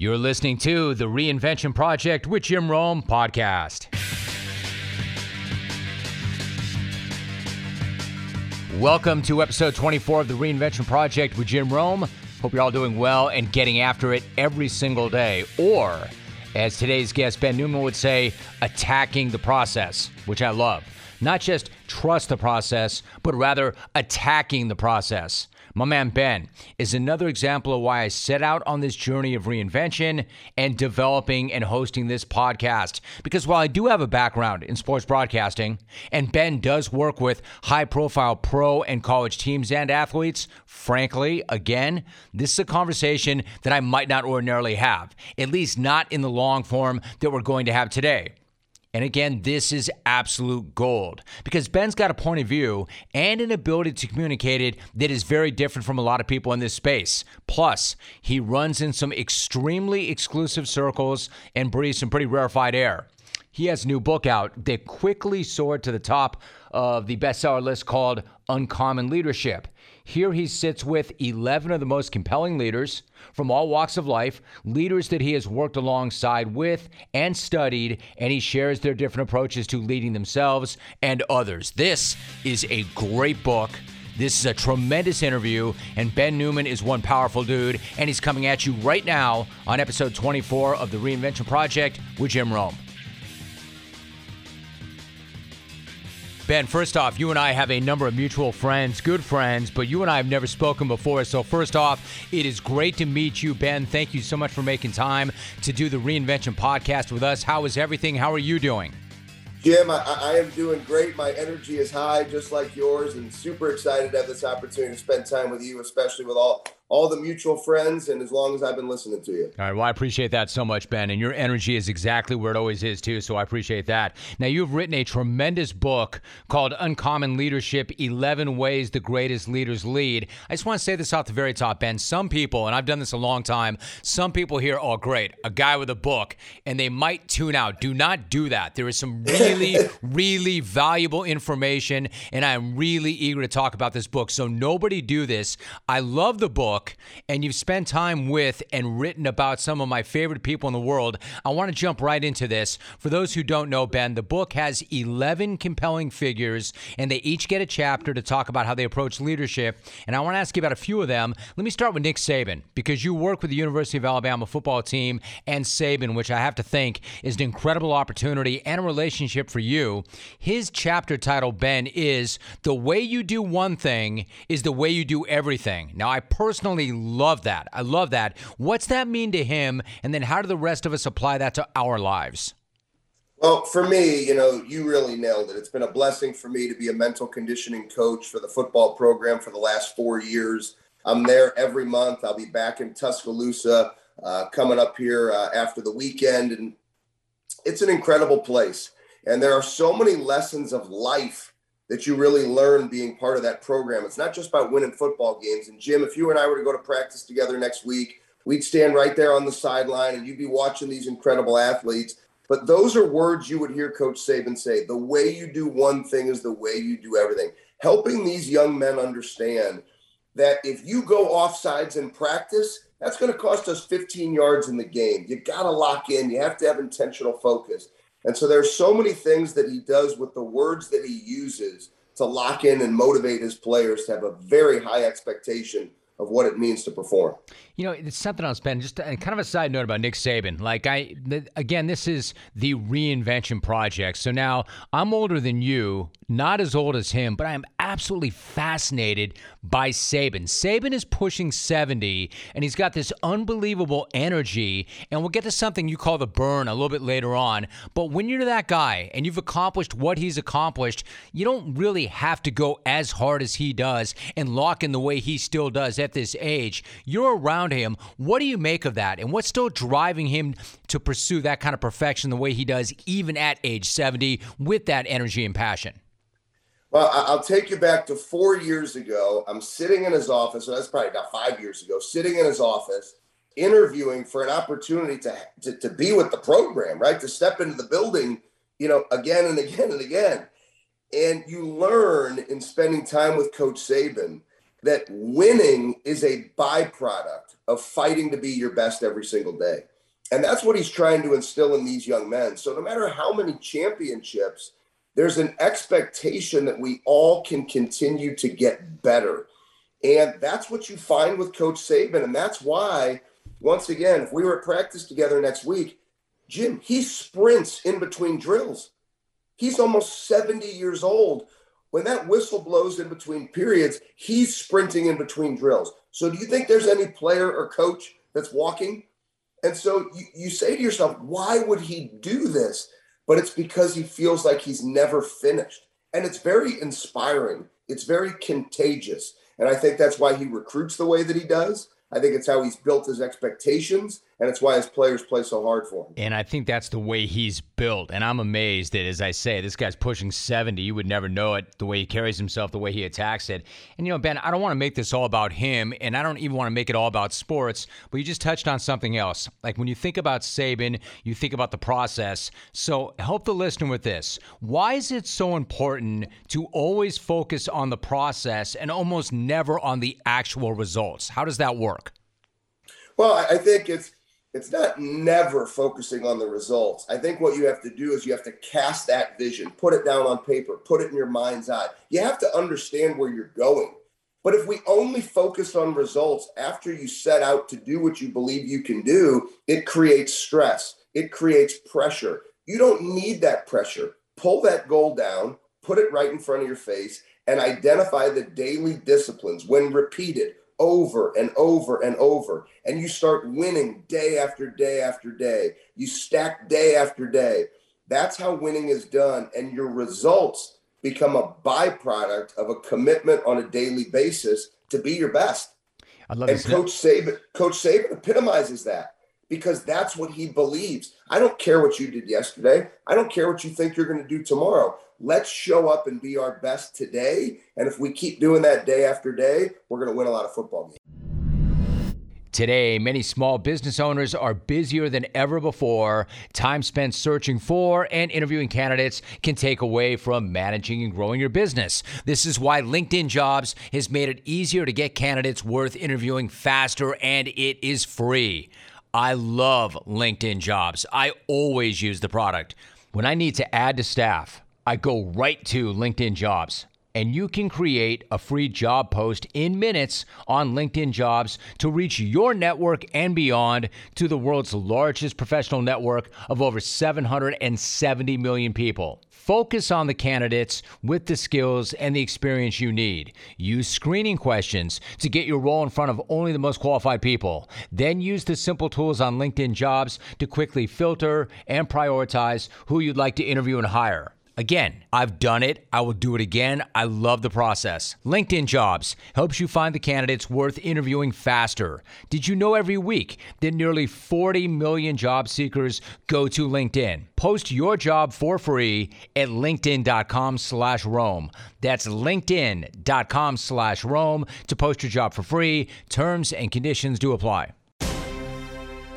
You're listening to the Reinvention Project with Jim Rome podcast. Welcome to episode 24 of the Reinvention Project with Jim Rome. Hope you're all doing well and getting after it every single day. Or, as today's guest Ben Newman would say, attacking the process, which I love. Not just trust the process, but rather attacking the process. My man Ben is another example of why I set out on this journey of reinvention and developing and hosting this podcast. Because while I do have a background in sports broadcasting, and Ben does work with high profile pro and college teams and athletes, frankly, again, this is a conversation that I might not ordinarily have, at least not in the long form that we're going to have today. And again, this is absolute gold because Ben's got a point of view and an ability to communicate it that is very different from a lot of people in this space. Plus, he runs in some extremely exclusive circles and breathes some pretty rarefied air. He has a new book out that quickly soared to the top of the bestseller list called Uncommon Leadership. Here he sits with 11 of the most compelling leaders from all walks of life, leaders that he has worked alongside with and studied, and he shares their different approaches to leading themselves and others. This is a great book. This is a tremendous interview, and Ben Newman is one powerful dude, and he's coming at you right now on episode 24 of the Reinvention Project with Jim Rome. Ben, first off, you and I have a number of mutual friends, good friends, but you and I have never spoken before. So, first off, it is great to meet you, Ben. Thank you so much for making time to do the Reinvention podcast with us. How is everything? How are you doing? Jim, I, I, am doing great. My energy is high, just like yours, and super excited to have this opportunity to spend time with you, especially with all all the mutual friends and as long as I've been listening to you. All right. Well, I appreciate that so much, Ben. And your energy is exactly where it always is, too. So I appreciate that. Now, you've written a tremendous book called Uncommon Leadership 11 Ways the Greatest Leaders Lead. I just want to say this off the very top, Ben. Some people, and I've done this a long time, some people hear, oh, great, a guy with a book, and they might tune out. Do not do that. There is some really, really valuable information, and I'm really eager to talk about this book. So nobody do this. I love the book book and you've spent time with and written about some of my favorite people in the world, I want to jump right into this. For those who don't know, Ben, the book has 11 compelling figures and they each get a chapter to talk about how they approach leadership. And I want to ask you about a few of them. Let me start with Nick Saban because you work with the University of Alabama football team and Saban, which I have to think is an incredible opportunity and a relationship for you. His chapter title, Ben, is The Way You Do One Thing is the Way You Do Everything. Now, I personally love that. I love that. What's that mean to him? And then how do the rest of us apply that to our lives? Well, for me, you know, you really nailed it. It's been a blessing for me to be a mental conditioning coach for the football program for the last four years. I'm there every month. I'll be back in Tuscaloosa uh, coming up here uh, after the weekend. And it's an incredible place. And there are so many lessons of life that you really learn being part of that program. It's not just about winning football games. And Jim, if you and I were to go to practice together next week, we'd stand right there on the sideline and you'd be watching these incredible athletes. But those are words you would hear Coach Saban say. The way you do one thing is the way you do everything. Helping these young men understand that if you go off sides in practice, that's going to cost us 15 yards in the game. You've got to lock in. You have to have intentional focus. And so there's so many things that he does with the words that he uses to lock in and motivate his players to have a very high expectation of what it means to perform. You know, it's something else, Ben. Just uh, kind of a side note about Nick Saban. Like I, again, this is the reinvention project. So now I'm older than you, not as old as him, but I am absolutely fascinated by Saban. Saban is pushing 70, and he's got this unbelievable energy. And we'll get to something you call the burn a little bit later on. But when you're that guy and you've accomplished what he's accomplished, you don't really have to go as hard as he does and lock in the way he still does. At this age. You're around him. What do you make of that? And what's still driving him to pursue that kind of perfection the way he does, even at age 70, with that energy and passion? Well, I'll take you back to four years ago. I'm sitting in his office. So that's probably about five years ago. Sitting in his office, interviewing for an opportunity to, to to be with the program, right? To step into the building, you know, again and again and again. And you learn in spending time with Coach Saban that winning is a byproduct of fighting to be your best every single day. And that's what he's trying to instill in these young men. So no matter how many championships there's an expectation that we all can continue to get better. And that's what you find with Coach Saban. And that's why, once again, if we were at practice together next week, Jim, he sprints in between drills. He's almost 70 years old. When that whistle blows in between periods, he's sprinting in between drills. So, do you think there's any player or coach that's walking? And so you, you say to yourself, why would he do this? but it's because he feels like he's never finished. And it's very inspiring. It's very contagious. And I think that's why he recruits the way that he does. I think it's how he's built his expectations and it's why his players play so hard for him. And I think that's the way he's built. And I'm amazed that, as I say, this guy's pushing 70. You would never know it the way he carries himself, the way he attacks it. And, you know, Ben, I don't want to make this all about him, and I don't even want to make it all about sports, but you just touched on something else. Like when you think about Saban, you think about the process. So help the listener with this. Why is it so important to always focus on the process and almost never on the actual results? How does that work? Well, I think it's it's not never focusing on the results. I think what you have to do is you have to cast that vision, put it down on paper, put it in your mind's eye. You have to understand where you're going. But if we only focus on results after you set out to do what you believe you can do, it creates stress, it creates pressure. You don't need that pressure. Pull that goal down, put it right in front of your face, and identify the daily disciplines when repeated over and over and over. And you start winning day after day after day. You stack day after day. That's how winning is done. And your results become a byproduct of a commitment on a daily basis to be your best. I love and Coach Saban, Coach Saban epitomizes that because that's what he believes. I don't care what you did yesterday. I don't care what you think you're going to do tomorrow. Let's show up and be our best today. And if we keep doing that day after day, we're going to win a lot of football games. Today, many small business owners are busier than ever before. Time spent searching for and interviewing candidates can take away from managing and growing your business. This is why LinkedIn Jobs has made it easier to get candidates worth interviewing faster, and it is free. I love LinkedIn Jobs. I always use the product. When I need to add to staff, I go right to LinkedIn Jobs. And you can create a free job post in minutes on LinkedIn Jobs to reach your network and beyond to the world's largest professional network of over 770 million people. Focus on the candidates with the skills and the experience you need. Use screening questions to get your role in front of only the most qualified people. Then use the simple tools on LinkedIn Jobs to quickly filter and prioritize who you'd like to interview and hire. Again, I've done it. I will do it again. I love the process. LinkedIn Jobs helps you find the candidates worth interviewing faster. Did you know every week that nearly 40 million job seekers go to LinkedIn? Post your job for free at linkedin.com slash Rome. That's linkedin.com slash Rome to post your job for free. Terms and conditions do apply.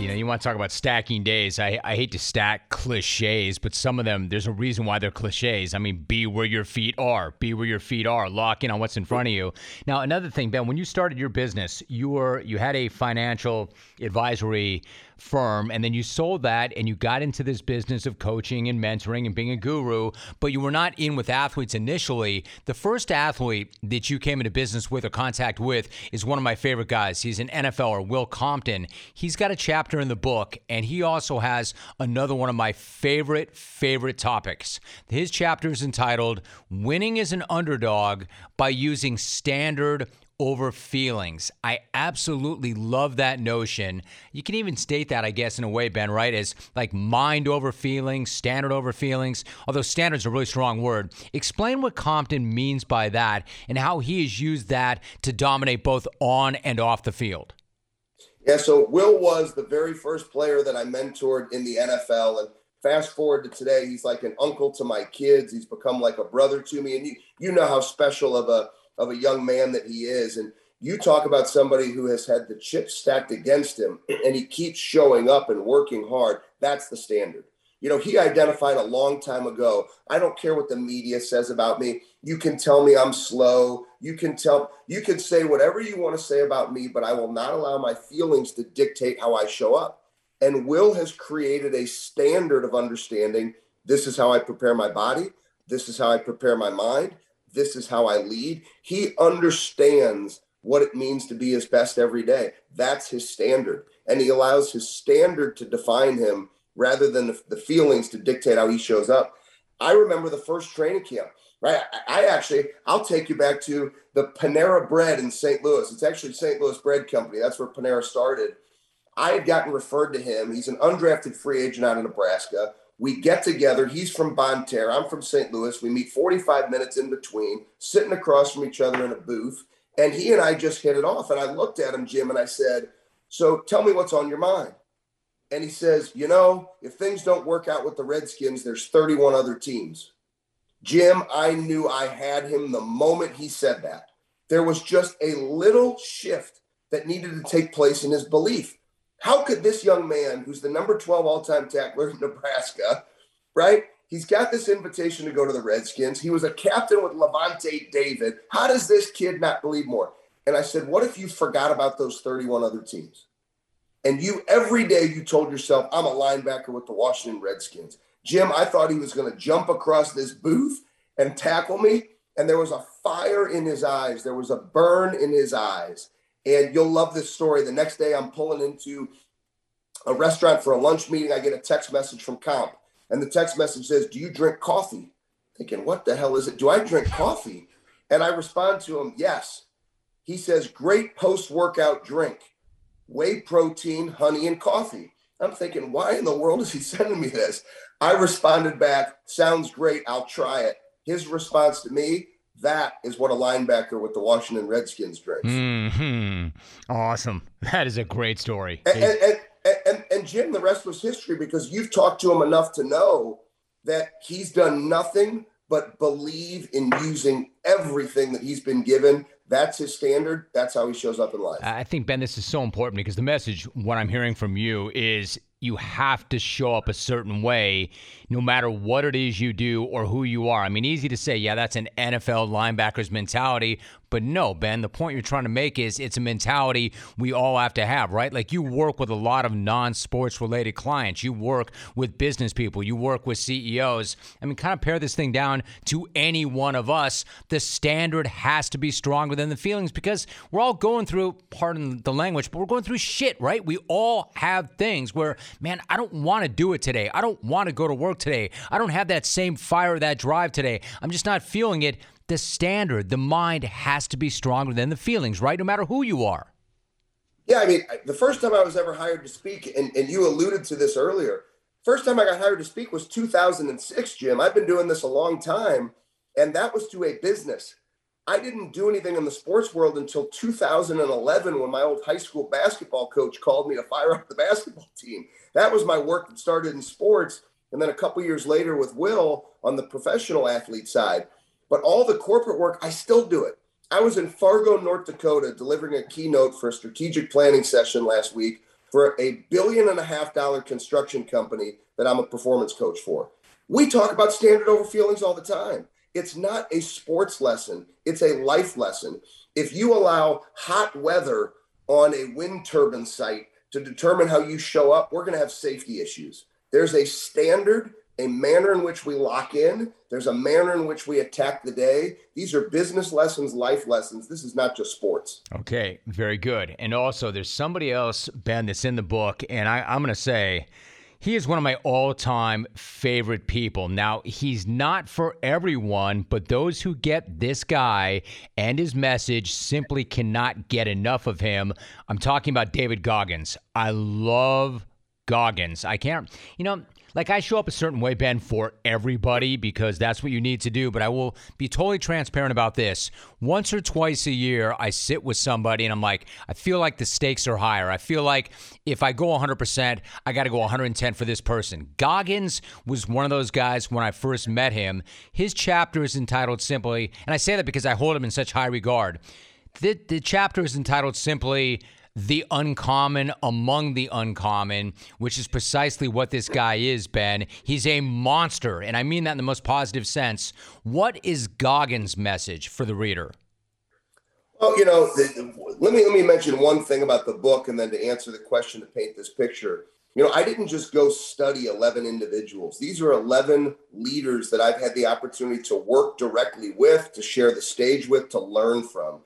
You know, you want to talk about stacking days. I, I hate to stack cliches, but some of them, there's a reason why they're cliches. I mean, be where your feet are, be where your feet are, lock in on what's in front of you. Now, another thing, Ben, when you started your business, you were you had a financial advisory firm and then you sold that and you got into this business of coaching and mentoring and being a guru, but you were not in with athletes initially. The first athlete that you came into business with or contact with is one of my favorite guys. He's an NFLer, Will Compton. He's got a chapter in the book and he also has another one of my favorite, favorite topics. His chapter is entitled Winning as an Underdog by Using Standard over feelings. I absolutely love that notion. You can even state that, I guess, in a way, Ben, right? As like mind over feelings, standard over feelings, although standard's a really strong word. Explain what Compton means by that and how he has used that to dominate both on and off the field. Yeah, so Will was the very first player that I mentored in the NFL. And fast forward to today, he's like an uncle to my kids. He's become like a brother to me. And you, you know how special of a of a young man that he is. And you talk about somebody who has had the chips stacked against him and he keeps showing up and working hard. That's the standard. You know, he identified a long time ago. I don't care what the media says about me. You can tell me I'm slow. You can tell, you can say whatever you want to say about me, but I will not allow my feelings to dictate how I show up. And Will has created a standard of understanding. This is how I prepare my body. This is how I prepare my mind. This is how I lead. He understands what it means to be his best every day. That's his standard. And he allows his standard to define him rather than the, feelings to dictate how he shows up. I remember the first training camp, right? I actually, I'll take you back to the Panera Bread in St. Louis. It's actually St. Louis Bread Company. That's where Panera started. I had gotten referred to him. He's an undrafted free agent out of Nebraska. We get together. He's from Bonne Terre. I'm from St. Louis. We meet 45 minutes in between, sitting across from each other in a booth. And he and I just hit it off. And I looked at him, Jim, and I said, So tell me what's on your mind. And he says, You know, if things don't work out with the Redskins, there's 31 other teams. Jim, I knew I had him the moment he said that. There was just a little shift that needed to take place in his belief. How could this young man, who's the number 12 all time tackler in Nebraska, right? He's got this invitation to go to the Redskins. He was a captain with Lavonte David. How does this kid not believe more? And I said, What if you forgot about those 31 other teams? And you, every day, you told yourself, I'm a linebacker with the Washington Redskins. Jim, I thought he was going to jump across this booth and tackle me. And there was a fire in his eyes, there was a burn in his eyes. And you'll love this story. The next day, I'm pulling into a restaurant for a lunch meeting. I get a text message from Comp, and the text message says, Do you drink coffee? Thinking, what the hell is it? Do I drink coffee? And I respond to him, Yes. He says, Great post workout drink, whey protein, honey, and coffee. I'm thinking, why in the world is he sending me this? I responded back, Sounds great. I'll try it. His response to me, that is what a linebacker with the Washington Redskins drinks. hmm Awesome. That is a great story. And, and, and, and, and Jim, the rest was history because you've talked to him enough to know that he's done nothing but believe in using everything that he's been given. That's his standard. That's how he shows up in life. I think, Ben, this is so important because the message, what I'm hearing from you, is you have to show up a certain way no matter what it is you do or who you are. I mean, easy to say, yeah, that's an NFL linebacker's mentality, but no, Ben, the point you're trying to make is it's a mentality we all have to have, right? Like you work with a lot of non sports related clients, you work with business people, you work with CEOs. I mean, kind of pare this thing down to any one of us. The standard has to be stronger than the feelings because we're all going through, pardon the language, but we're going through shit, right? We all have things where, man, I don't want to do it today. I don't want to go to work today. I don't have that same fire, that drive today. I'm just not feeling it the standard, the mind has to be stronger than the feelings, right? No matter who you are. Yeah, I mean, the first time I was ever hired to speak, and, and you alluded to this earlier, first time I got hired to speak was 2006, Jim. I've been doing this a long time, and that was to a business. I didn't do anything in the sports world until 2011 when my old high school basketball coach called me to fire up the basketball team. That was my work that started in sports. And then a couple years later with Will on the professional athlete side. But all the corporate work, I still do it. I was in Fargo, North Dakota, delivering a keynote for a strategic planning session last week for a billion and a half dollar construction company that I'm a performance coach for. We talk about standard over feelings all the time. It's not a sports lesson, it's a life lesson. If you allow hot weather on a wind turbine site to determine how you show up, we're going to have safety issues. There's a standard a manner in which we lock in. There's a manner in which we attack the day. These are business lessons, life lessons. This is not just sports. Okay, very good. And also, there's somebody else, Ben, that's in the book, and I, I'm going to say He is one of my all time favorite people. Now, he's not for everyone, but those who get this guy and his message simply cannot get enough of him. I'm talking about David Goggins. I love Goggins. I can't, you know, like I show up a certain way, Ben, for everybody because that's what you need to do. But I will be totally transparent about this. Once or twice a year, I sit with somebody and I'm like, I feel like the stakes are higher. I feel like if I go 100%, I got to go 110 for this person. Goggins was one of those guys when I first met him. His chapter is entitled simply, and I say that because I hold him in such high regard. The, the chapter is entitled simply the uncommon among the uncommon, which is precisely what this guy is, Ben. He's a monster, and I mean that in the most positive sense. What is Goggins' message for the reader? Well, you know, let me let me mention one thing about the book, and then to answer the question to paint this picture. You know, I didn't just go study 11 individuals. These are 11 leaders that I've had the opportunity to work directly with, to share the stage with, to learn from.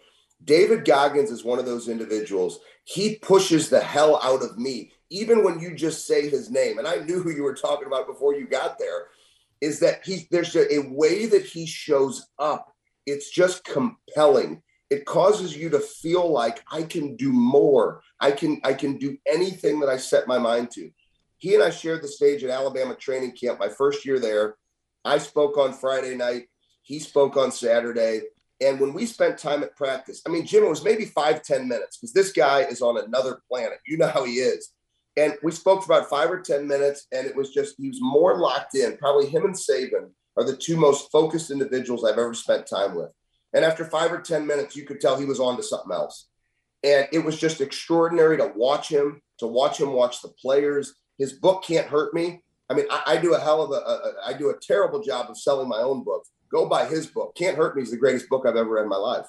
David Goggins is one of those individuals. He pushes the hell out of me, even when you just say his name. And I knew who you were talking about before you got there. Is that he? There's a, a way that he shows up. It's just compelling. It causes you to feel like I can do more. I can I can do anything that I set my mind to. He and I shared the stage at Alabama training camp my first year there. I spoke on Friday night. He spoke on Saturday. And when we spent time at practice, I mean, Jim, it was maybe five ten minutes because this guy is on another planet. You know how he is. And we spoke for about five or 10 minutes, and it was just, he was more locked in. Probably him and Saban are the two most focused individuals I've ever spent time with. And after five or 10 minutes, you could tell he was on to something else. And it was just extraordinary to watch him, to watch him watch the players. His book can't hurt me. I mean, I, I do a hell of a, a, I do a terrible job of selling my own book go buy his book. Can't Hurt Me is the greatest book I've ever read in my life.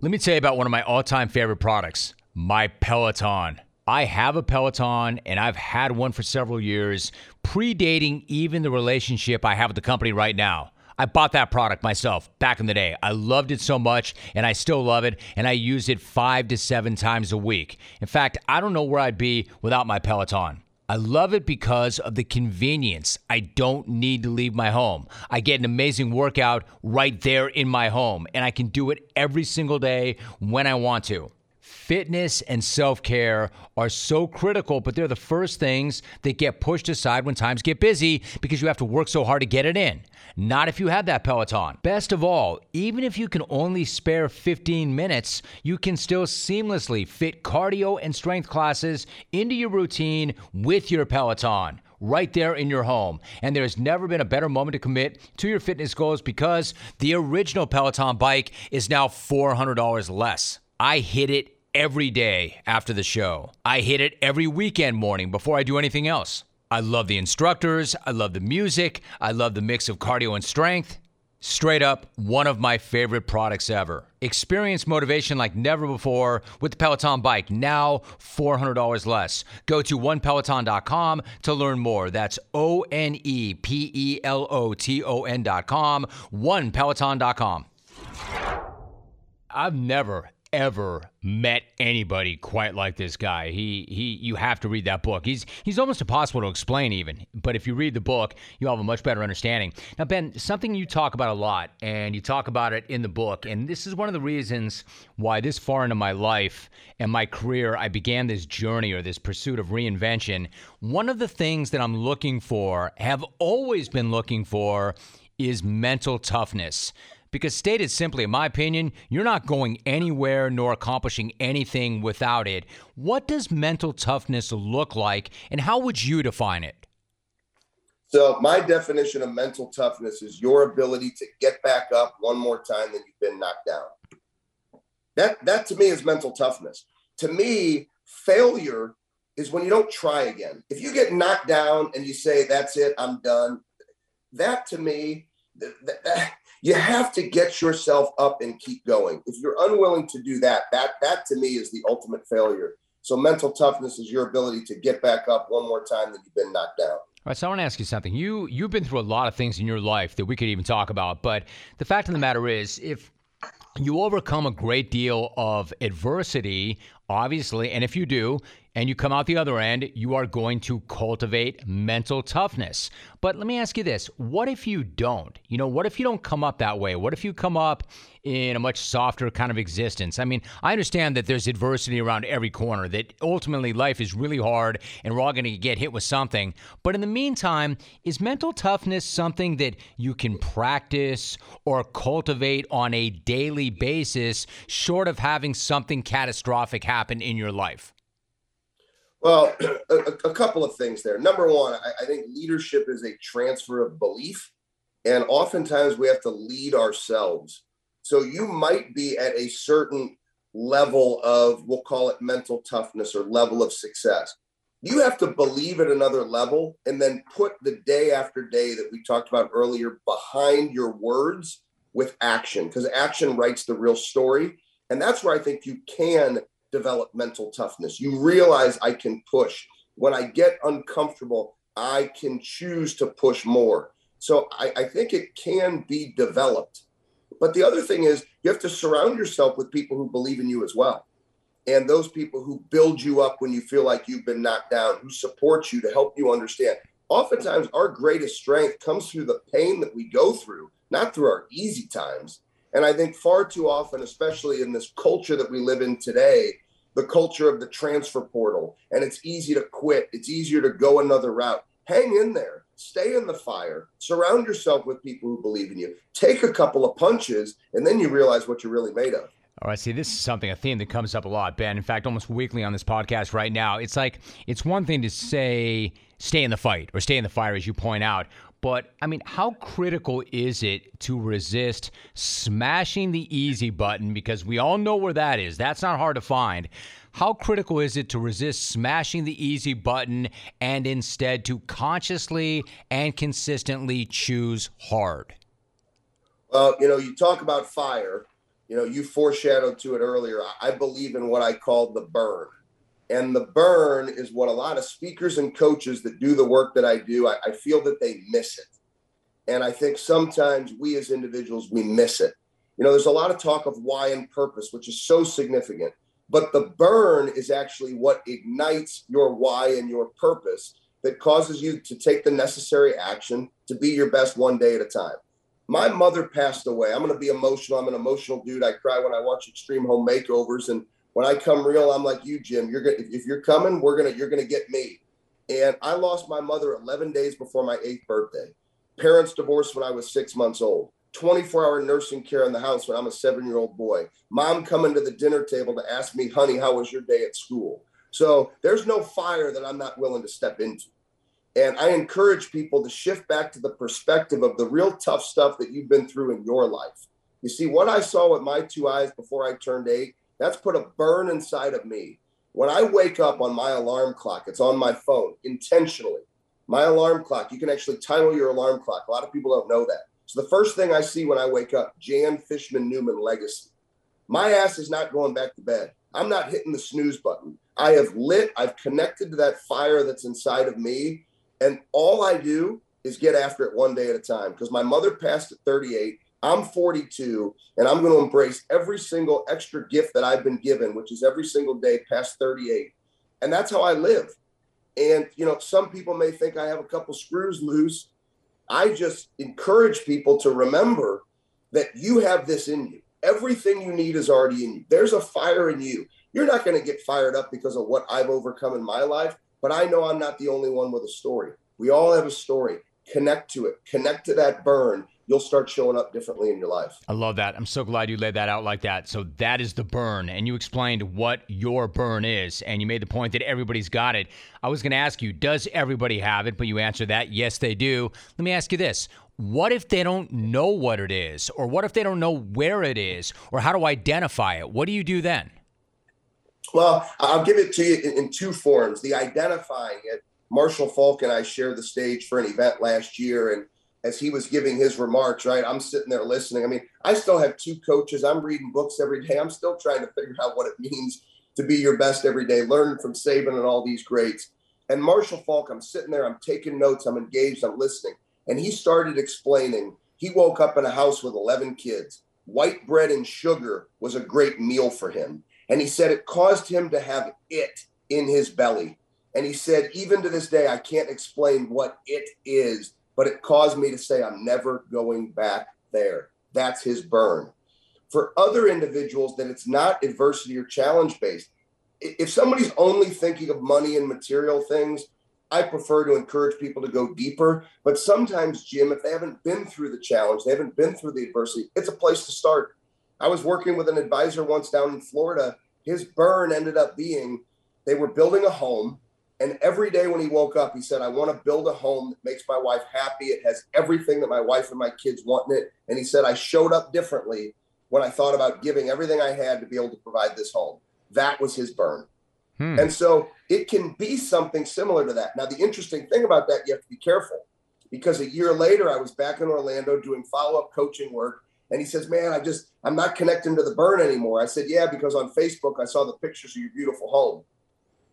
Let me tell you about one of my all time favorite products, my Peloton. I have a Peloton and I've had one for several years, predating even the relationship I have with the company right now. I bought that product myself back in the day. I loved it so much and I still love it, and I use it five to seven times a week. In fact, I don't know where I'd be without my Peloton. I love it because of the convenience. I don't need to leave my home. I get an amazing workout right there in my home, and I can do it every single day when I want to. Fitness and self care are so critical, but they're the first things that get pushed aside when times get busy because you have to work so hard to get it in. Not if you have that Peloton. Best of all, even if you can only spare 15 minutes, you can still seamlessly fit cardio and strength classes into your routine with your Peloton right there in your home. And there's never been a better moment to commit to your fitness goals because the original Peloton bike is now $400 less. I hit it every day after the show. I hit it every weekend morning before I do anything else. I love the instructors. I love the music. I love the mix of cardio and strength. Straight up, one of my favorite products ever. Experience motivation like never before with the Peloton bike, now $400 less. Go to onepeloton.com to learn more. That's O N E P E L O T O N.com, onepeloton.com. I've never, ever met anybody quite like this guy. He he you have to read that book. He's he's almost impossible to explain even, but if you read the book, you'll have a much better understanding. Now Ben, something you talk about a lot and you talk about it in the book, and this is one of the reasons why this far into my life and my career I began this journey or this pursuit of reinvention. One of the things that I'm looking for, have always been looking for is mental toughness. Because, stated simply, in my opinion, you're not going anywhere nor accomplishing anything without it. What does mental toughness look like, and how would you define it? So, my definition of mental toughness is your ability to get back up one more time than you've been knocked down. That, that to me is mental toughness. To me, failure is when you don't try again. If you get knocked down and you say, That's it, I'm done, that to me, that, that, you have to get yourself up and keep going. If you're unwilling to do that, that that to me is the ultimate failure. So mental toughness is your ability to get back up one more time than you've been knocked down. All right, so I want to ask you something. You you've been through a lot of things in your life that we could even talk about, but the fact of the matter is, if you overcome a great deal of adversity obviously, and if you do, and you come out the other end, you are going to cultivate mental toughness. But let me ask you this what if you don't? You know, what if you don't come up that way? What if you come up in a much softer kind of existence? I mean, I understand that there's adversity around every corner, that ultimately life is really hard and we're all going to get hit with something. But in the meantime, is mental toughness something that you can practice or cultivate on a daily basis, short of having something catastrophic happen in your life? Well, a, a, couple of things there. Number one, I, I, think leadership is a transfer of belief, and oftentimes we have to lead ourselves. So you might be at a certain level of, we'll call it mental toughness or level of success. You have to believe at another level and then put the day after day that we talked about earlier behind your words with action, because action writes the real story. And that's where I think you can develop mental toughness. You realize I can push. When I get uncomfortable, I can choose to push more. So I, I, think it can be developed. But the other thing is, you have to surround yourself with people who believe in you as well. And those people who build you up when you feel like you've been knocked down, who support you to help you understand. Oftentimes, our greatest strength comes through the pain that we go through, not through our easy times. And I think far too often, especially in this culture that we live in today, the culture of the transfer portal, and it's easy to quit, it's easier to go another route. Hang in there, stay in the fire, surround yourself with people who believe in you, take a couple of punches, and then you realize what you're really made of. All right, see, this is something, a theme that comes up a lot, Ben. In fact, almost weekly on this podcast right now. It's like, it's one thing to say, stay in the fight or stay in the fire, as you point out. But I mean, how critical is it to resist smashing the easy button? Because we all know where that is. That's not hard to find. How critical is it to resist smashing the easy button and instead to consciously and consistently choose hard? Well, you know, you talk about fire. You know, you foreshadowed to it earlier. I believe in what I call the burn. And the burn is what a lot of speakers and coaches that do the work that I do, I, I feel that they miss it. And I think sometimes we as individuals, we miss it. You know, there's a lot of talk of why and purpose, which is so significant. But the burn is actually what ignites your why and your purpose that causes you to take the necessary action to be your best one day at a time. My mother passed away. I'm going to be emotional. I'm an emotional dude. I cry when I watch Extreme Home Makeovers. And when I come real, I'm like you, Jim. You're gonna if you're coming, we're gonna you're gonna get me. And I lost my mother 11 days before my eighth birthday. Parents divorced when I was six months old. 24 hour nursing care in the house when I'm a seven year old boy. Mom coming to the dinner table to ask me, honey, how was your day at school? So there's no fire that I'm not willing to step into. And I encourage people to shift back to the perspective of the real tough stuff that you've been through in your life. You see, what I saw with my two eyes before I turned eight that's put a burn inside of me. When I wake up on my alarm clock, it's on my phone intentionally. My alarm clock, you can actually title your alarm clock. A lot of people don't know that. So the first thing I see when I wake up, Jan Fishman Newman legacy. My ass is not going back to bed. I'm not hitting the snooze button. I have lit, I've connected to that fire that's inside of me. And all I do is get after it one day at a time because my mother passed at 38. I'm 42 and I'm going to embrace every single extra gift that I've been given, which is every single day past 38. And that's how I live. And, you know, some people may think I have a couple screws loose. I just encourage people to remember that you have this in you. Everything you need is already in you. There's a fire in you. You're not going to get fired up because of what I've overcome in my life, but I know I'm not the only one with a story. We all have a story. Connect to it, connect to that burn, you'll start showing up differently in your life. I love that. I'm so glad you laid that out like that. So that is the burn, and you explained what your burn is, and you made the point that everybody's got it. I was going to ask you, does everybody have it? But you answered that, yes, they do. Let me ask you this. What if they don't know what it is, or what if they don't know where it is, or how to identify it? What do you do then? Well, I'll give it to you in, in two forms. The identifying it, Marshall Faulk and I shared the stage for an event last year, and as he was giving his remarks, right? I'm sitting there listening. I mean, I still have two coaches. I'm reading books every day. I'm still trying to figure out what it means to be your best every day, learning from Saban and all these greats. And Marshall Faulk, I'm sitting there, I'm taking notes, I'm engaged, I'm listening. And he started explaining he woke up in a house with 11 kids. White bread and sugar was a great meal for him. And he said it caused him to have it in his belly. And he said, even to this day, I can't explain what it is, but it caused me to say, I'm never going back there. That's his burn. For other individuals, that it's not adversity or challenge based. If somebody's only thinking of money and material things, I prefer to encourage people to go deeper. But sometimes, Jim, if they haven't been through the challenge, they haven't been through the adversity, it's a place to start. I was working with an advisor once down in Florida. His burn ended up being they were building a home. And every day when he woke up, he said, I want to build a home that makes my wife happy. It has everything that my wife and my kids want in it. And he said, I showed up differently when I thought about giving everything I had to be able to provide this home. That was his burn. Hmm. And so it can be something similar to that. Now, the interesting thing about that, you have to be careful because a year later, I was back in Orlando doing follow up coaching work. And he says, Man, I just, I'm not connecting to the burn anymore. I said, Yeah, because on Facebook, I saw the pictures of your beautiful home.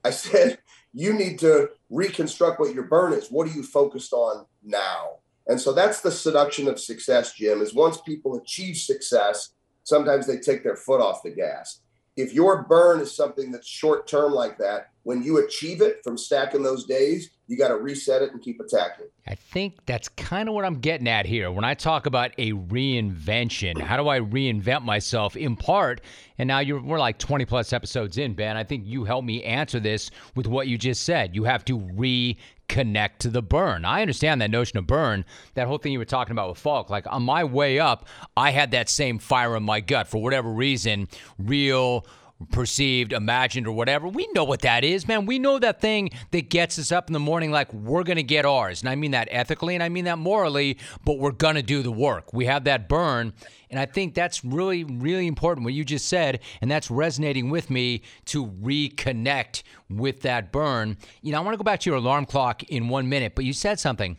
I said, You need to reconstruct what your burn is. What are you focused on now? And so that's the seduction of success, Jim, is once people achieve success, sometimes they take their foot off the gas if your burn is something that's short term like that, when you achieve it from stacking those days, you got to reset it and keep attacking. I think that's kind of what I'm getting at here. When I talk about a reinvention, how do I reinvent myself in part? And now you're we're like 20 plus episodes in, Ben. I think you helped me answer this with what you just said. You have to reconnect to the burn. I understand that notion of burn, that whole thing you were talking about with Faulk. Like on my way up, I had that same fire in my gut for whatever reason, real perceived, imagined, or whatever. We know what that is, man. We know that thing that gets us up in the morning like we're going to get ours. And I mean that ethically and I mean that morally, but we're going to do the work. We have that burn. And I think that's really, really important what you just said. And that's resonating with me to reconnect with that burn. You know, I want to go back to your alarm clock in one minute, but you said something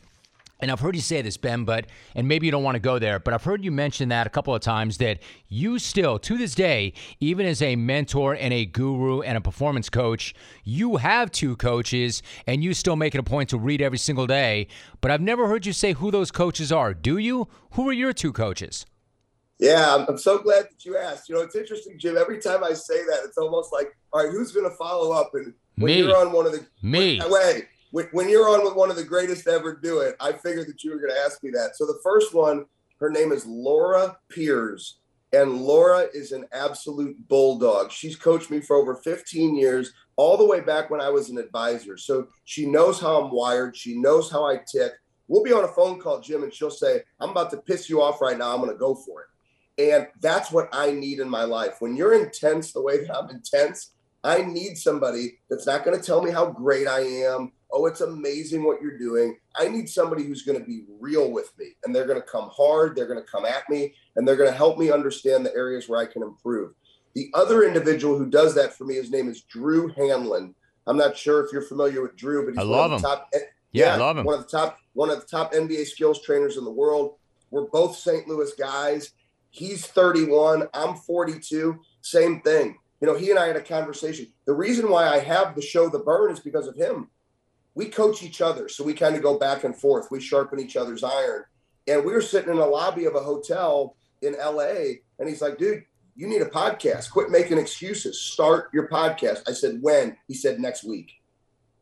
and I've heard you say this, Ben, but and maybe you don't want to go there, but I've heard you mention that a couple of times that you still, to this day, even as a mentor and a guru and a performance coach, you have two coaches and you still make it a point to read every single day. But I've never heard you say who those coaches are. Do you? Who are your two coaches? Yeah, I'm, so glad that you asked. You know, it's interesting, Jim. Every time I say that, it's almost like, all right, who's going to follow up? And when Me. you're on one of the me, wait, when you're on with one of the greatest to ever do it, I figured that you were going to ask me that. So the first one, her name is Laura Piers, and Laura is an absolute bulldog. She's coached me for over 15 years, all the way back when I was an advisor. So she knows how I'm wired. She knows how I tick. We'll be on a phone call, Jim, and she'll say, I'm about to piss you off right now. I'm going to go for it. And that's what I need in my life. When you're intense the way that I'm intense, I need somebody that's not going to tell me how great I am, oh, it's amazing what you're doing. I need somebody who's going to be real with me and they're going to come hard, they're going to come at me, and they're going to help me understand the areas where I can improve. The other individual who does that for me, his name is Drew Hanlen. I'm not sure if you're familiar with Drew, but he's I love him. top. Yeah, yeah, I love him. One of the top, one of the top NBA skills trainers in the world. We're both St. Louis guys. He's 31. I'm 42. Same thing. You know, he and I had a conversation. The reason why I have the show The Burn is because of him we coach each other. So we kind of go back and forth. We sharpen each other's iron. And we were sitting in the lobby of a hotel in LA. And he's like, dude, you need a podcast. Quit making excuses. Start your podcast. I said, when? He said, next week.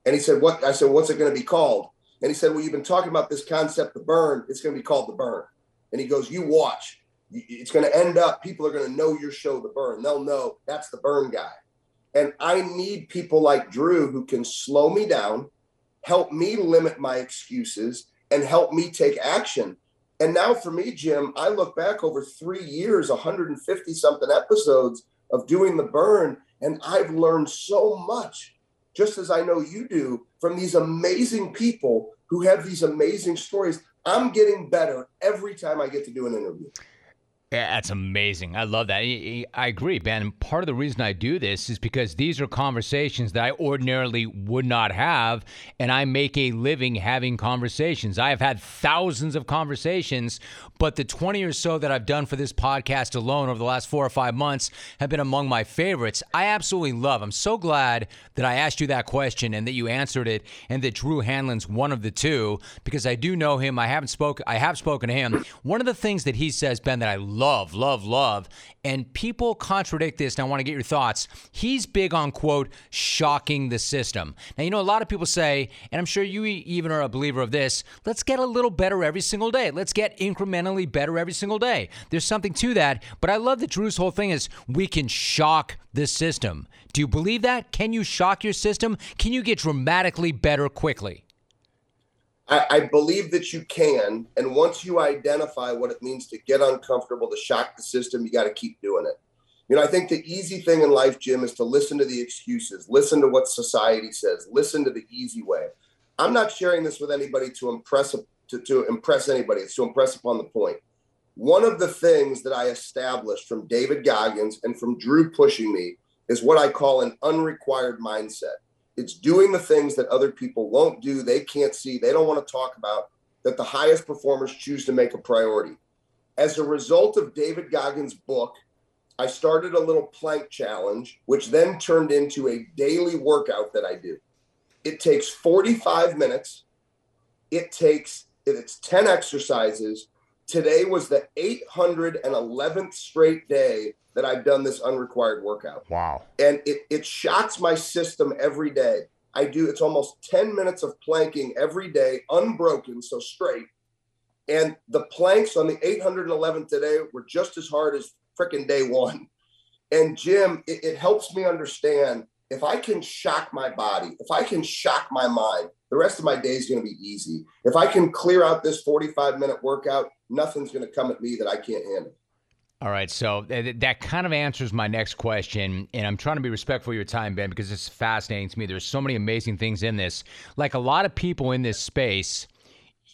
And he said, what? I said, what's it going to be called? And he said, well, you've been talking about this concept, the burn. It's going to be called the burn. And he goes, you watch. It's going to end up, people are going to know your show, The Burn. They'll know that's the burn guy. And I need people like Drew who can slow me down, help me limit my excuses and help me take action. And now for me, Jim, I look back over three years, 150 something episodes of doing the burn, and I've learned so much, just as I know you do, from these amazing people who have these amazing stories. I'm getting better every time I get to do an interview. That's amazing. I love that. I agree, Ben. Part of the reason I do this is because these are conversations that I ordinarily would not have, and I make a living having conversations. I have had thousands of conversations, but the 20 or so that I've done for this podcast alone over the last four or five months have been among my favorites. I absolutely love. I'm so glad that I asked you that question and that you answered it, and that Drew Hanlen's one of the two because I do know him. I haven't spoke. I have spoken to him. One of the things that he says, Ben, that I love, love, love. And people contradict this, and I want to get your thoughts. He's big on, quote, shocking the system. Now, you know, a lot of people say, and I'm sure you even are a believer of this, let's get a little better every single day. Let's get incrementally better every single day. There's something to that. But I love that Drew's whole thing is we can shock the system. Do you believe that? Can you shock your system? Can you get dramatically better quickly? I, I, believe that you can. And once you identify what it means to get uncomfortable, to shock the system, you got to keep doing it. You know, I think the easy thing in life, Jim, is to listen to the excuses, listen to what society says, listen to the easy way. I'm not sharing this with anybody to impress to, to impress anybody. It's to impress upon the point. One of the things that I established from David Goggins and from Drew pushing me is what I call an unrequired mindset. It's doing the things that other people won't do, they can't see, they don't want to talk about, that the highest performers choose to make a priority. As a result of David Goggins' book, I started a little plank challenge, which then turned into a daily workout that I do. It takes 45 minutes. It takes, it's 10 exercises. Today was the 811th straight day that I've done this unrequired workout. Wow. And it, it shocks my system every day. I do, it's almost 10 minutes of planking every day, unbroken, so straight. And the planks on the 811th today were just as hard as freaking day one. And Jim, it, it helps me understand if I can shock my body, if I can shock my mind, the rest of my day is going to be easy. If I can clear out this 45 minute workout, nothing's going to come at me that I can't handle. All right, so th- that kind of answers my next question, and I'm trying to be respectful of your time, Ben, because it's fascinating to me. There's so many amazing things in this. Like a lot of people in this space,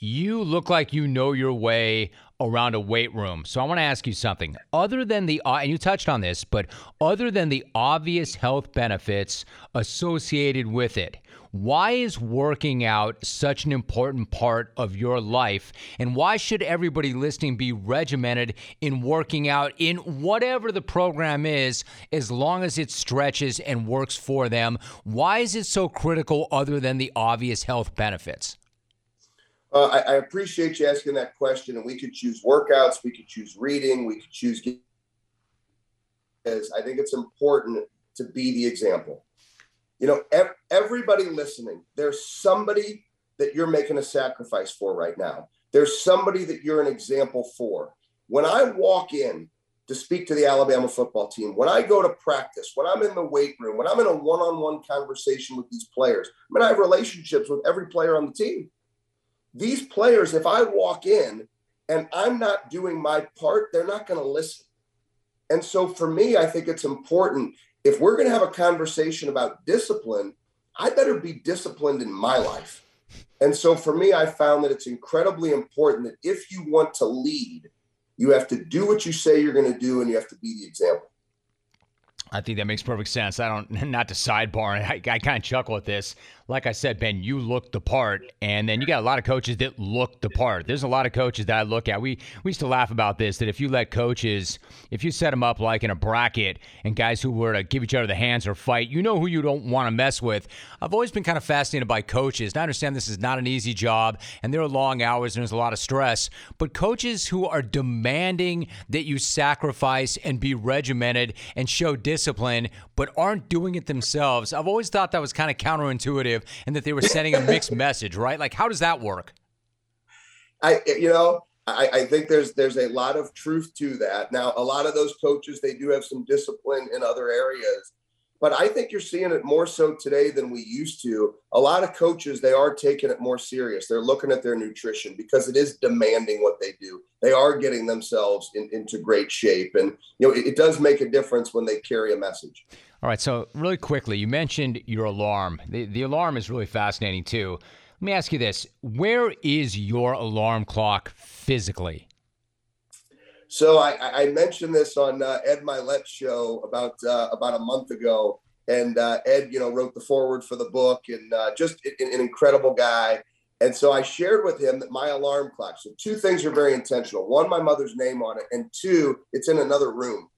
you look like you know your way around a weight room. So I want to ask you something. Other than the, uh, and you touched on this, but other than the obvious health benefits associated with it, why is working out such an important part of your life? And why should everybody listening be regimented in working out in whatever the program is, as long as it stretches and works for them? Why is it so critical other than the obvious health benefits? Uh, I, I, appreciate you asking that question. And we could choose workouts, we could choose reading, we could choose. Because I think it's important to be the example. You know, ev- everybody listening, there's somebody that you're making a sacrifice for right now. There's somebody that you're an example for. When I walk in to speak to the Alabama football team, when I go to practice, when I'm in the weight room, when I'm in a one on one conversation with these players, I mean, I have relationships with every player on the team. These players, if I walk in and I'm not doing my part, they're not going to listen. And so for me, I think it's important if we're going to have a conversation about discipline, I better be disciplined in my life. And so for me, I found that it's incredibly important that if you want to lead, you have to do what you say you're going to do and you have to be the example. I think that makes perfect sense. I don't, not to sidebar, I, I kind of chuckle at this like I said, Ben, you look the part, and then you got a lot of coaches that look the part. There's a lot of coaches that I look at. We we used to laugh about this that if you let coaches, if you set them up like in a bracket, and guys who were to give each other the hands or fight, you know who you don't want to mess with. I've always been kind of fascinated by coaches. And I understand this is not an easy job, and there are long hours, and there's a lot of stress. But coaches who are demanding that you sacrifice and be regimented and show discipline, but aren't doing it themselves, I've always thought that was kind of counterintuitive and that they were sending a mixed message, right? Like, how does that work? I, you know, I, I, think there's there's a lot of truth to that. Now, a lot of those coaches they do have some discipline in other areas, but I think you're seeing it more so today than we used to. A lot of coaches they are taking it more serious. They're looking at their nutrition because it is demanding what they do. They are getting themselves in, into great shape, and you know it, it does make a difference when they carry a message. All right. So, really quickly, you mentioned your alarm. The, the alarm is really fascinating, too. Let me ask you this Where is your alarm clock physically? So, I, I mentioned this on uh, Ed Mylett's show about, uh, about a month ago. And uh, Ed, you know, wrote the foreword for the book and uh, just an, an incredible guy. And so I shared with him that my alarm clock. So two things are very intentional. One, my mother's name on it, and two, it's in another room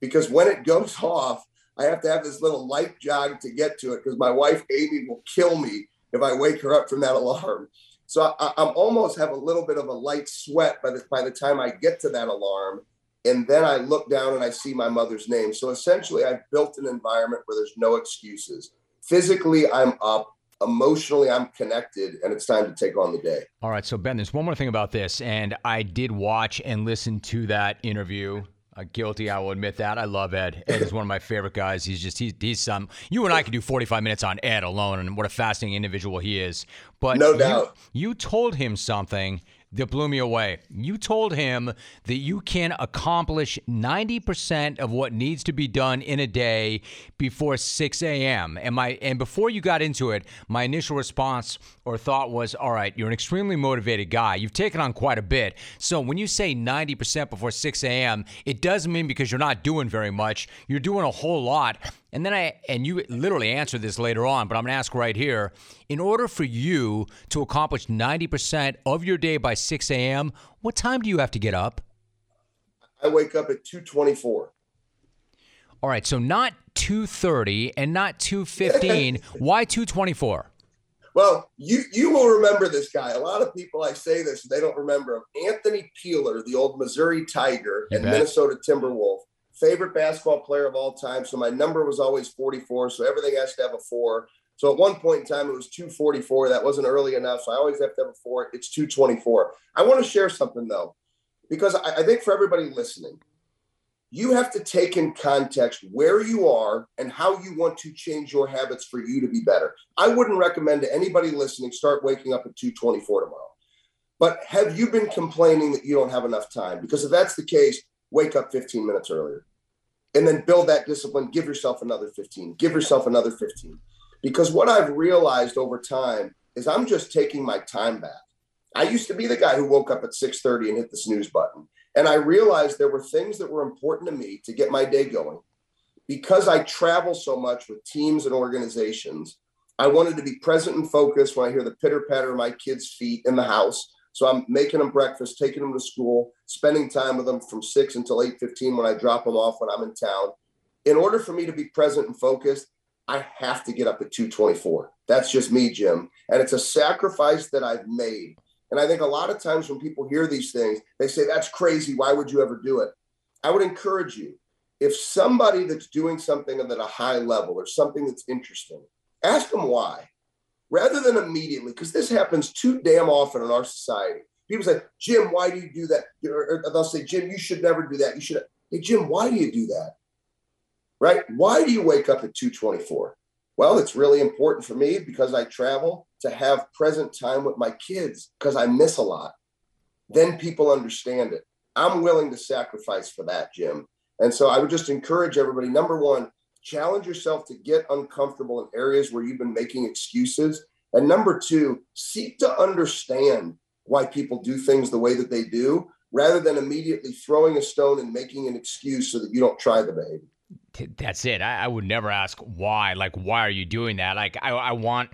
because when it goes off, I have to have this little light jog to get to it because my wife Amy will kill me if I wake her up from that alarm. So I, am almost have a little bit of a light sweat by the by the time I get to that alarm. And then I look down and I see my mother's name. So essentially, I've built an environment where there's no excuses. Physically, I'm up. Emotionally, I'm connected, and it's time to take on the day. All right. So, Ben, there's one more thing about this. And I did watch and listen to that interview uh, guilty, I will admit that. I love Ed. Ed is one of my favorite guys. He's just he's he's some. You and I could do 45 minutes on Ed alone, and what a fascinating individual he is. But no doubt, you, you told him something that blew me away. You told him that you can accomplish 90% of what needs to be done in a day before 6 a.m. And my and before you got into it, my initial response or thought was, all right, you're an extremely motivated guy. You've taken on quite a bit. So when you say 90% before 6 a.m., it doesn't mean because you're not doing very much. You're doing a whole lot. And then I, and you literally answered this later on, but I'm going to ask right here. In order for you to accomplish 90% of your day by 6 a.m., what time do you have to get up? I wake up at 224. All right, so not 2:30 and not 2:15. Why 224? Well, you you will remember this guy. A lot of people I say this, they don't remember him. Anthony Peeler, the old Missouri Tiger You and bet. Minnesota Timberwolf, favorite basketball player of all time. So my number was always 44. So everything has to have a four. So at one point in time, it was 244. That wasn't early enough. So I always have to have a four. It's 224. I want to share something though, because I, I think for everybody listening, you have to take in context where you are and how you want to change your habits for you to be better. I wouldn't recommend to anybody listening start waking up at 224 tomorrow. But have you been complaining that you don't have enough time? Because if that's the case, wake up 15 minutes earlier and then build that discipline. Give yourself another 15, give yourself another 15. Because what I've realized over time is I'm just taking my time back. I used to be the guy who woke up at 6:30 and hit the snooze button. And I realized there were things that were important to me to get my day going. Because I travel so much with teams and organizations, I wanted to be present and focused when I hear the pitter patter of my kids' feet in the house. So I'm making them breakfast, taking them to school, spending time with them from six until 8:15 when I drop them off when I'm in town. In order for me to be present and focused, I have to get up at 224. That's just me, Jim. And it's a sacrifice that I've made. And I think a lot of times when people hear these things, they say, that's crazy. Why would you ever do it? I would encourage you if somebody that's doing something at a high level or something that's interesting, ask them why rather than immediately, because this happens too damn often in our society. People say, Jim, why do you do that? Or they'll say, Jim, you should never do that. You should. Hey, Jim, why do you do that? Right? Why do you wake up at 224? Well, it's really important for me because I travel to have present time with my kids because I miss a lot. Then people understand it. I'm willing to sacrifice for that, Jim. And so I would just encourage everybody number one, challenge yourself to get uncomfortable in areas where you've been making excuses. And number two, seek to understand why people do things the way that they do rather than immediately throwing a stone and making an excuse so that you don't try the behavior. That's it. I, I would never ask why. Like, why are you doing that? Like, I, I want.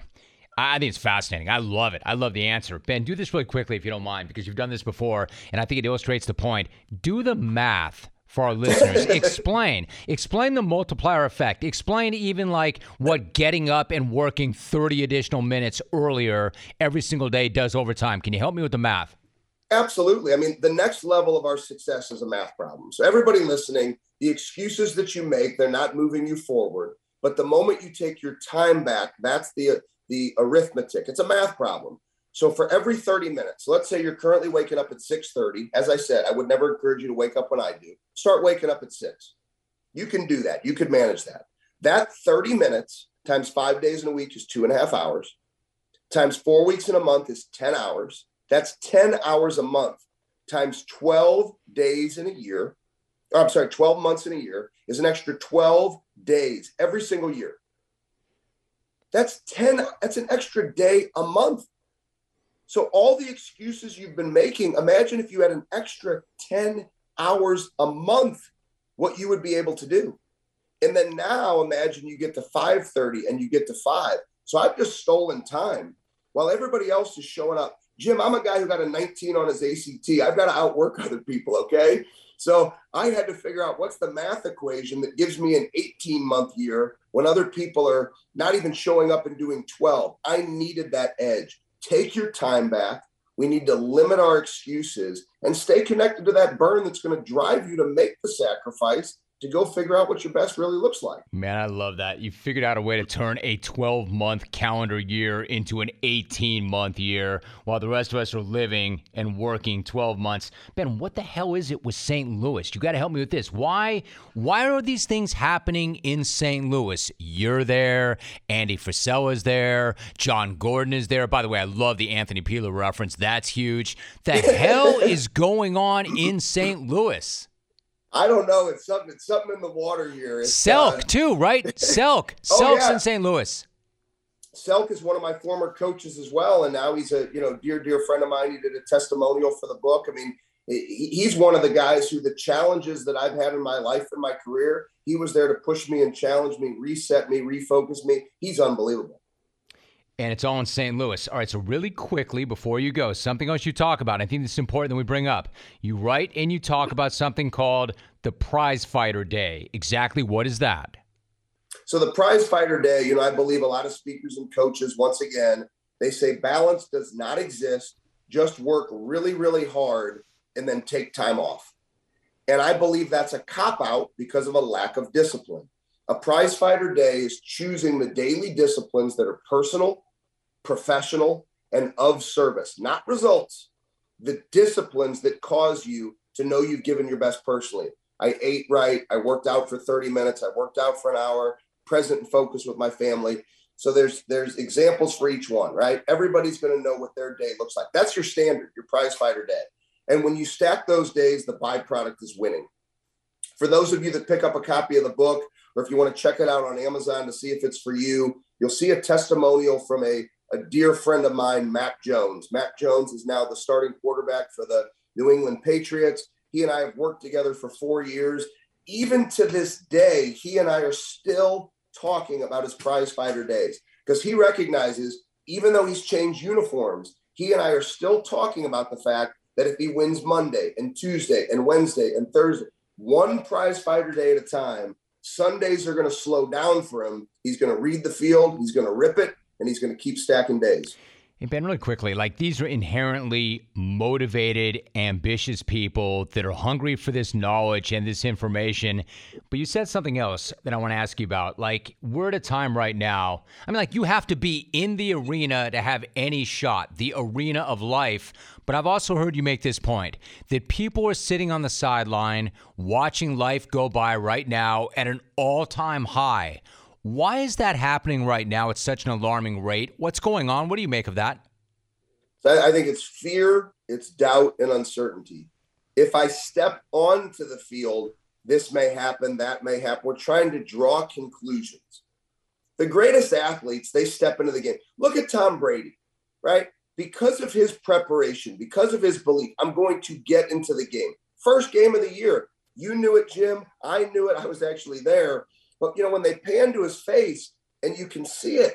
I I think it's fascinating. I love it. I love the answer. Ben, do this really quickly if you don't mind, because you've done this before, and I think it illustrates the point. Do the math for our listeners. explain. Explain the multiplier effect. Explain even like what getting up and working 30 additional minutes earlier every single day does over time. Can you help me with the math? Absolutely. I mean, the next level of our success is a math problem. So, everybody listening, the excuses that you make, they're not moving you forward. But the moment you take your time back, that's the the arithmetic. It's a math problem. So for every 30 minutes, let's say you're currently waking up at 6:30. As I said, I would never encourage you to wake up when I do. Start waking up at six. You can do that. You could manage that. That 30 minutes times five days in a week is two and a half hours. Times four weeks in a month is 10 hours. That's 10 hours a month. Times 12 days in a year. oh, I'm sorry, 12 months in a year is an extra 12 days every single year. That's 10, that's an extra day a month. So all the excuses you've been making, imagine if you had an extra 10 hours a month, what you would be able to do. And then now imagine you get to 5:30 and you get to 5. So I've just stolen time while everybody else is showing up. Jim, I'm a guy who got a 19 on his ACT. I've got to outwork other people, okay? So I had to figure out what's the math equation that gives me an 18 month year when other people are not even showing up and doing 12. I needed that edge. Take your time back, We need to limit our excuses and stay connected to that burn that's going to drive you to make the sacrifice to go figure out what your best really looks like. Man, I love that. You figured out a way to turn a 12 month calendar year into an 18 month year while the rest of us are living and working 12 months. Ben, what the hell is it with St. Louis? You got to help me with this. Why why are these things happening in St. Louis? You're there, Andy Frisella is there, John Gordon is there. By the way, I love the Anthony Peeler reference. That's huge. The hell is going on in St. Louis? I don't know. It's something. It's something in the water here. It's, Selk uh, too, right? Selk. oh, Selk's yeah. in St. Louis. Selk is one of my former coaches as well, and now he's a you know dear dear friend of mine. He did a testimonial for the book. I mean, he's one of the guys who the challenges that I've had in my life and my career, he was there to push me and challenge me, reset me, refocus me. He's unbelievable and it's all in St. Louis. All right, so really quickly before you go, something else you talk about. I think is important that we bring up. You write and you talk about something called the Prize Fighter Day. Exactly what is that? So the Prize Fighter Day, you know, I believe a lot of speakers and coaches, once again, they say balance does not exist. Just work really, really hard and then take time off. And I believe that's a cop out because of a lack of discipline. A prize fighter day is choosing the daily disciplines that are personal, professional, and of service, not results, the disciplines that cause you to know you've given your best personally. I ate right. I worked out for 30 minutes. I worked out for an hour, present and focused with my family. So there's there's examples for each one, right? Everybody's going to know what their day looks like. That's your standard, your prize fighter day. And when you stack those days, the byproduct is winning. For those of you that pick up a copy of the book, or if you want to check it out on Amazon to see if it's for you, you'll see a testimonial from a a dear friend of mine, Mac Jones. Mac Jones is now the starting quarterback for the New England Patriots. He and I have worked together for four years. Even to this day, he and I are still talking about his prize fighter days because he recognizes, even though he's changed uniforms, he and I are still talking about the fact that if he wins Monday and Tuesday and Wednesday and Thursday, one prize fighter day at a time, Sundays are going to slow down for him. He's going to read the field, he's going to rip it, and he's going to keep stacking days. Hey Ben, really quickly, like these are inherently motivated, ambitious people that are hungry for this knowledge and this information. But you said something else that I want to ask you about. Like, we're at a time right now. I mean, like, you have to be in the arena to have any shot, the arena of life. But I've also heard you make this point that people are sitting on the sideline watching life go by right now at an all time high. Why is that happening right now at such an alarming rate? What's going on? What do you make of that? I think it's fear, it's doubt, and uncertainty. If I step onto the field, this may happen, that may happen. We're trying to draw conclusions. The greatest athletes, they step into the game. Look at Tom Brady, right? Because of his preparation, because of his belief, I'm going to get into the game. First game of the year. You knew it, Jim. I knew it. I was actually there. But you know, when they pan to his face and you can see it,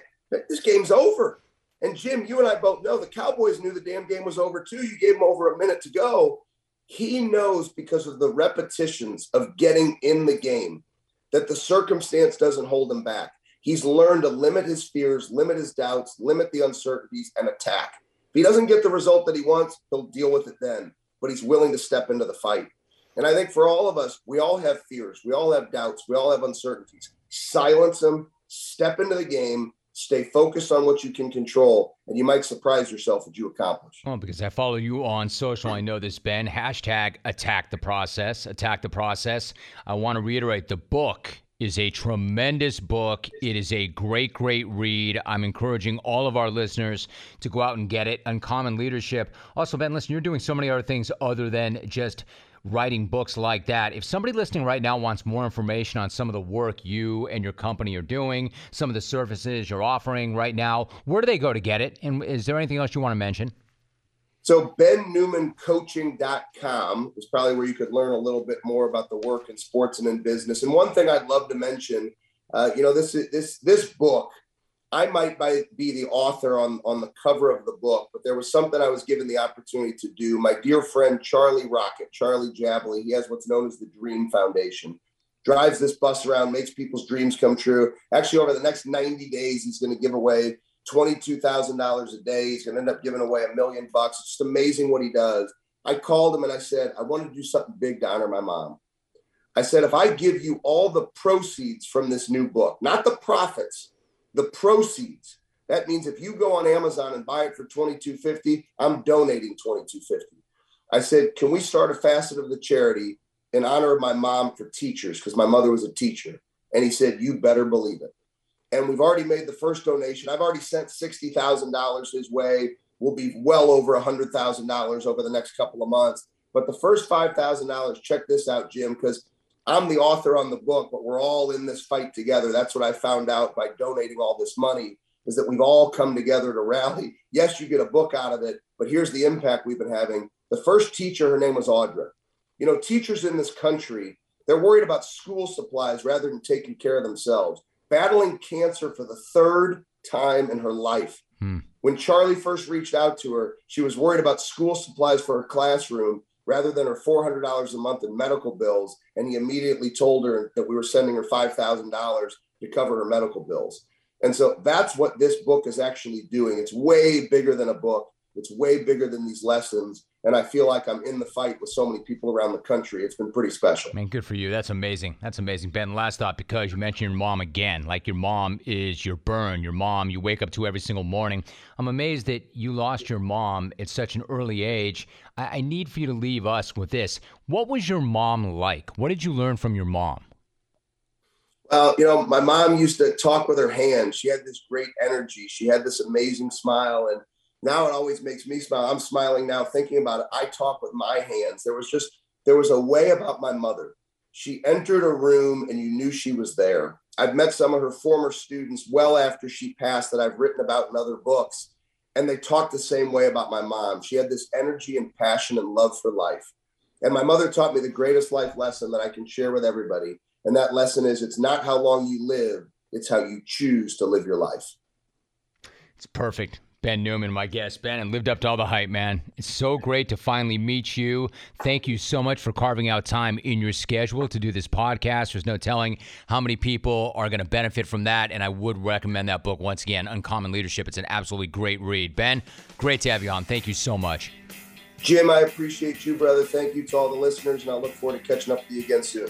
this game's over. And Jim, you and I both know the Cowboys knew the damn game was over too. You gave them over a minute to go. He knows because of the repetitions of getting in the game that the circumstance doesn't hold him back. He's learned to limit his fears, limit his doubts, limit the uncertainties, and attack. If he doesn't get the result that he wants, he'll deal with it then. But he's willing to step into the fight. And I think for all of us, we all have fears, we all have doubts, we all have uncertainties. Silence them, step into the game, stay focused on what you can control, and you might surprise yourself what you accomplish. Well, because I follow you on social, I know this, Ben. Hashtag attack the process, attack the process. I want to reiterate the book is a tremendous book. It is a great, great read. I'm encouraging all of our listeners to go out and get it. Uncommon Leadership. Also, Ben, listen, you're doing so many other things other than just writing books like that. If somebody listening right now wants more information on some of the work you and your company are doing, some of the services you're offering right now, where do they go to get it? And is there anything else you want to mention? So bennewmancoaching.com is probably where you could learn a little bit more about the work in sports and in business. And one thing I'd love to mention, uh, you know, this this this book I might be the author on, on the cover of the book, but there was something I was given the opportunity to do. My dear friend Charlie Rocket, Charlie Jabaley, he has what's known as the Dream Foundation, drives this bus around, makes people's dreams come true. Actually, over the next 90 days, he's going to give away $22,000 a day. He's going to end up giving away a million bucks. It's just amazing what he does. I called him and I said, I want to do something big to honor my mom. I said, if I give you all the proceeds from this new book, not the profits, the proceeds, that means if you go on Amazon and buy it for 22.50, I'm donating 22.50. I said, can we start a facet of the charity in honor of my mom for teachers because my mother was a teacher? And he said, you better believe it. And we've already made the first donation. I've already sent $60,000 his way. We'll be well over a $100,000 over the next couple of months. But the first $5,000, check this out, Jim, because I'm the author on the book, but we're all in this fight together. That's what I found out by donating all this money is that we've all come together to rally. Yes, you get a book out of it, but here's the impact we've been having. The first teacher, her name was Audra. You know, teachers in this country, they're worried about school supplies rather than taking care of themselves. Battling cancer for the third time in her life. Hmm. When Charlie first reached out to her, she was worried about school supplies for her classroom rather than her $400 a month in medical bills. And he immediately told her that we were sending her $5,000 to cover her medical bills. And so that's what this book is actually doing. It's way bigger than a book, it's way bigger than these lessons. And I feel like I'm in the fight with so many people around the country. It's been pretty special. Man, good for you. That's amazing. That's amazing. Ben, last thought, because you mentioned your mom again. Like your mom is your burn, your mom you wake up to every single morning. I'm amazed that you lost your mom at such an early age. I, I need for you to leave us with this. What was your mom like? What did you learn from your mom? Well, you know, my mom used to talk with her hands. She had this great energy. She had this amazing smile. And now it always makes me smile. I'm smiling now thinking about it. I talk with my hands. There was just, there was a way about my mother. She entered a room and you knew she was there. I've met some of her former students well after she passed that I've written about in other books. And they talked the same way about my mom. She had this energy and passion and love for life. And my mother taught me the greatest life lesson that I can share with everybody. And that lesson is it's not how long you live, it's how you choose to live your life. It's perfect. Ben Newman, my guest. Ben, and lived up to all the hype, man. It's so great to finally meet you. Thank you so much for carving out time in your schedule to do this podcast. There's no telling how many people are going to benefit from that, and I would recommend that book once again, Uncommon Leadership. It's an absolutely great read. Ben, great to have you on. Thank you so much. Jim, I appreciate you, brother. Thank you to all the listeners, and I look forward to catching up with you again soon.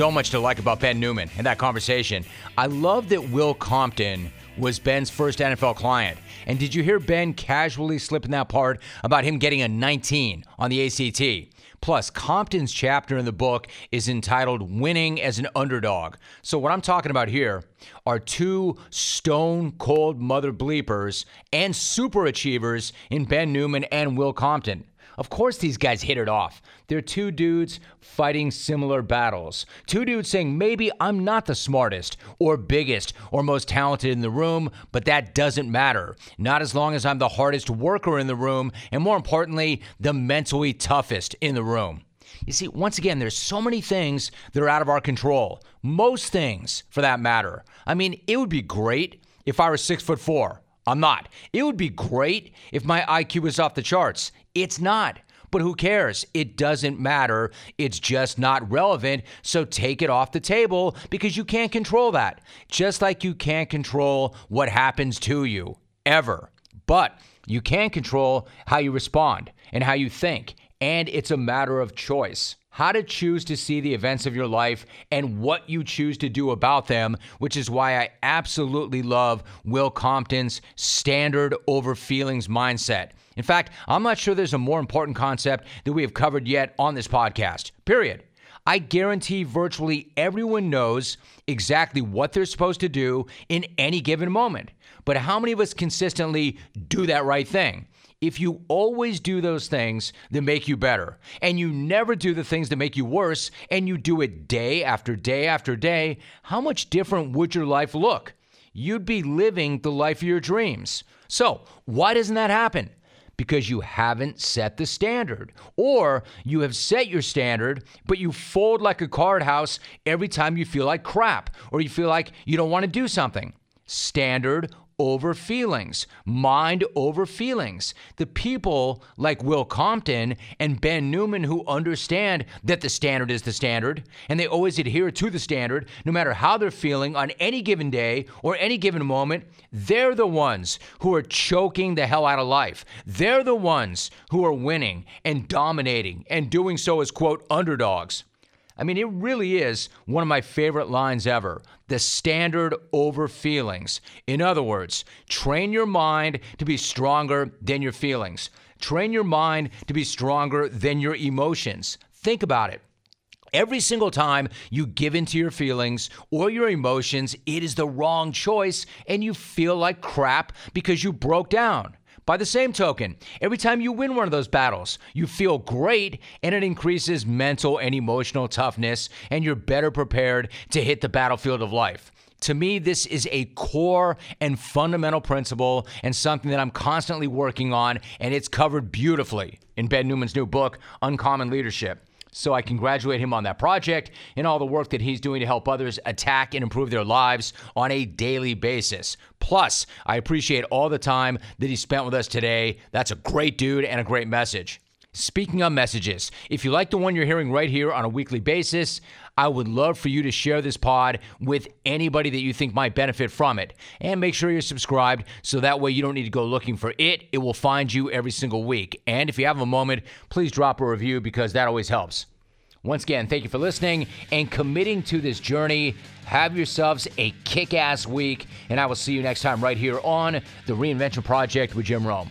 So much to like about Ben Newman in that conversation. I love that Will Compton was Ben's first NFL client. And did you hear Ben casually slip in that part about him getting a 19 on the ACT? Plus, Compton's chapter in the book is entitled Winning as an Underdog. So, what I'm talking about here are two stone cold mother bleepers and super achievers in Ben Newman and Will Compton. Of course, these guys hit it off. They're two dudes fighting similar battles. Two dudes saying, maybe I'm not the smartest or biggest or most talented in the room, but that doesn't matter. Not as long as I'm the hardest worker in the room, and more importantly, the mentally toughest in the room. You see, once again, there's so many things that are out of our control. Most things, for that matter. I mean, it would be great if I were six foot four. I'm not. It would be great if my IQ was off the charts. It's not. But who cares? It doesn't matter. It's just not relevant. So take it off the table because you can't control that. Just like you can't control what happens to you, ever. But you can control how you respond and how you think. And it's a matter of choice. How to choose to see the events of your life and what you choose to do about them, which is why I absolutely love Will Compton's standard over feelings mindset. In fact, I'm not sure there's a more important concept that we have covered yet on this podcast, period. I guarantee virtually everyone knows exactly what they're supposed to do in any given moment. But how many of us consistently do that right thing? If you always do those things that make you better, and you never do the things that make you worse, and you do it day after day after day, how much different would your life look? You'd be living the life of your dreams. So, why doesn't that happen? because you haven't set the standard. Or you have set your standard, but you fold like a card house every time you feel like crap or you feel like you don't want to do something. Standard over feelings, mind over feelings. The people like Will Compton and Ben Newman who understand that the standard is the standard and they always adhere to the standard no matter how they're feeling on any given day or any given moment, they're the ones who are choking the hell out of life. They're the ones who are winning and dominating and doing so as, quote, underdogs. I mean, it really is one of my favorite lines ever the standard over feelings. In other words, train your mind to be stronger than your feelings, train your mind to be stronger than your emotions. Think about it. Every single time you give into your feelings or your emotions, it is the wrong choice and you feel like crap because you broke down. By the same token, every time you win one of those battles, you feel great and it increases mental and emotional toughness, and you're better prepared to hit the battlefield of life. To me, this is a core and fundamental principle and something that I'm constantly working on, and it's covered beautifully in Ben Newman's new book, Uncommon Leadership. So I congratulate him on that project and all the work that he's doing to help others attack and improve their lives on a daily basis. Plus, I appreciate all the time that he spent with us today. That's a great dude and a great message. Speaking of messages, if you like the one you're hearing right here on a weekly basis, I would love for you to share this pod with anybody that you think might benefit from it. And make sure you're subscribed so that way you don't need to go looking for it. It will find you every single week. And if you have a moment, please drop a review because that always helps. Once again, thank you for listening and committing to this journey. Have yourselves a kick ass week, and I will see you next time right here on The Reinvention Project with Jim Rome.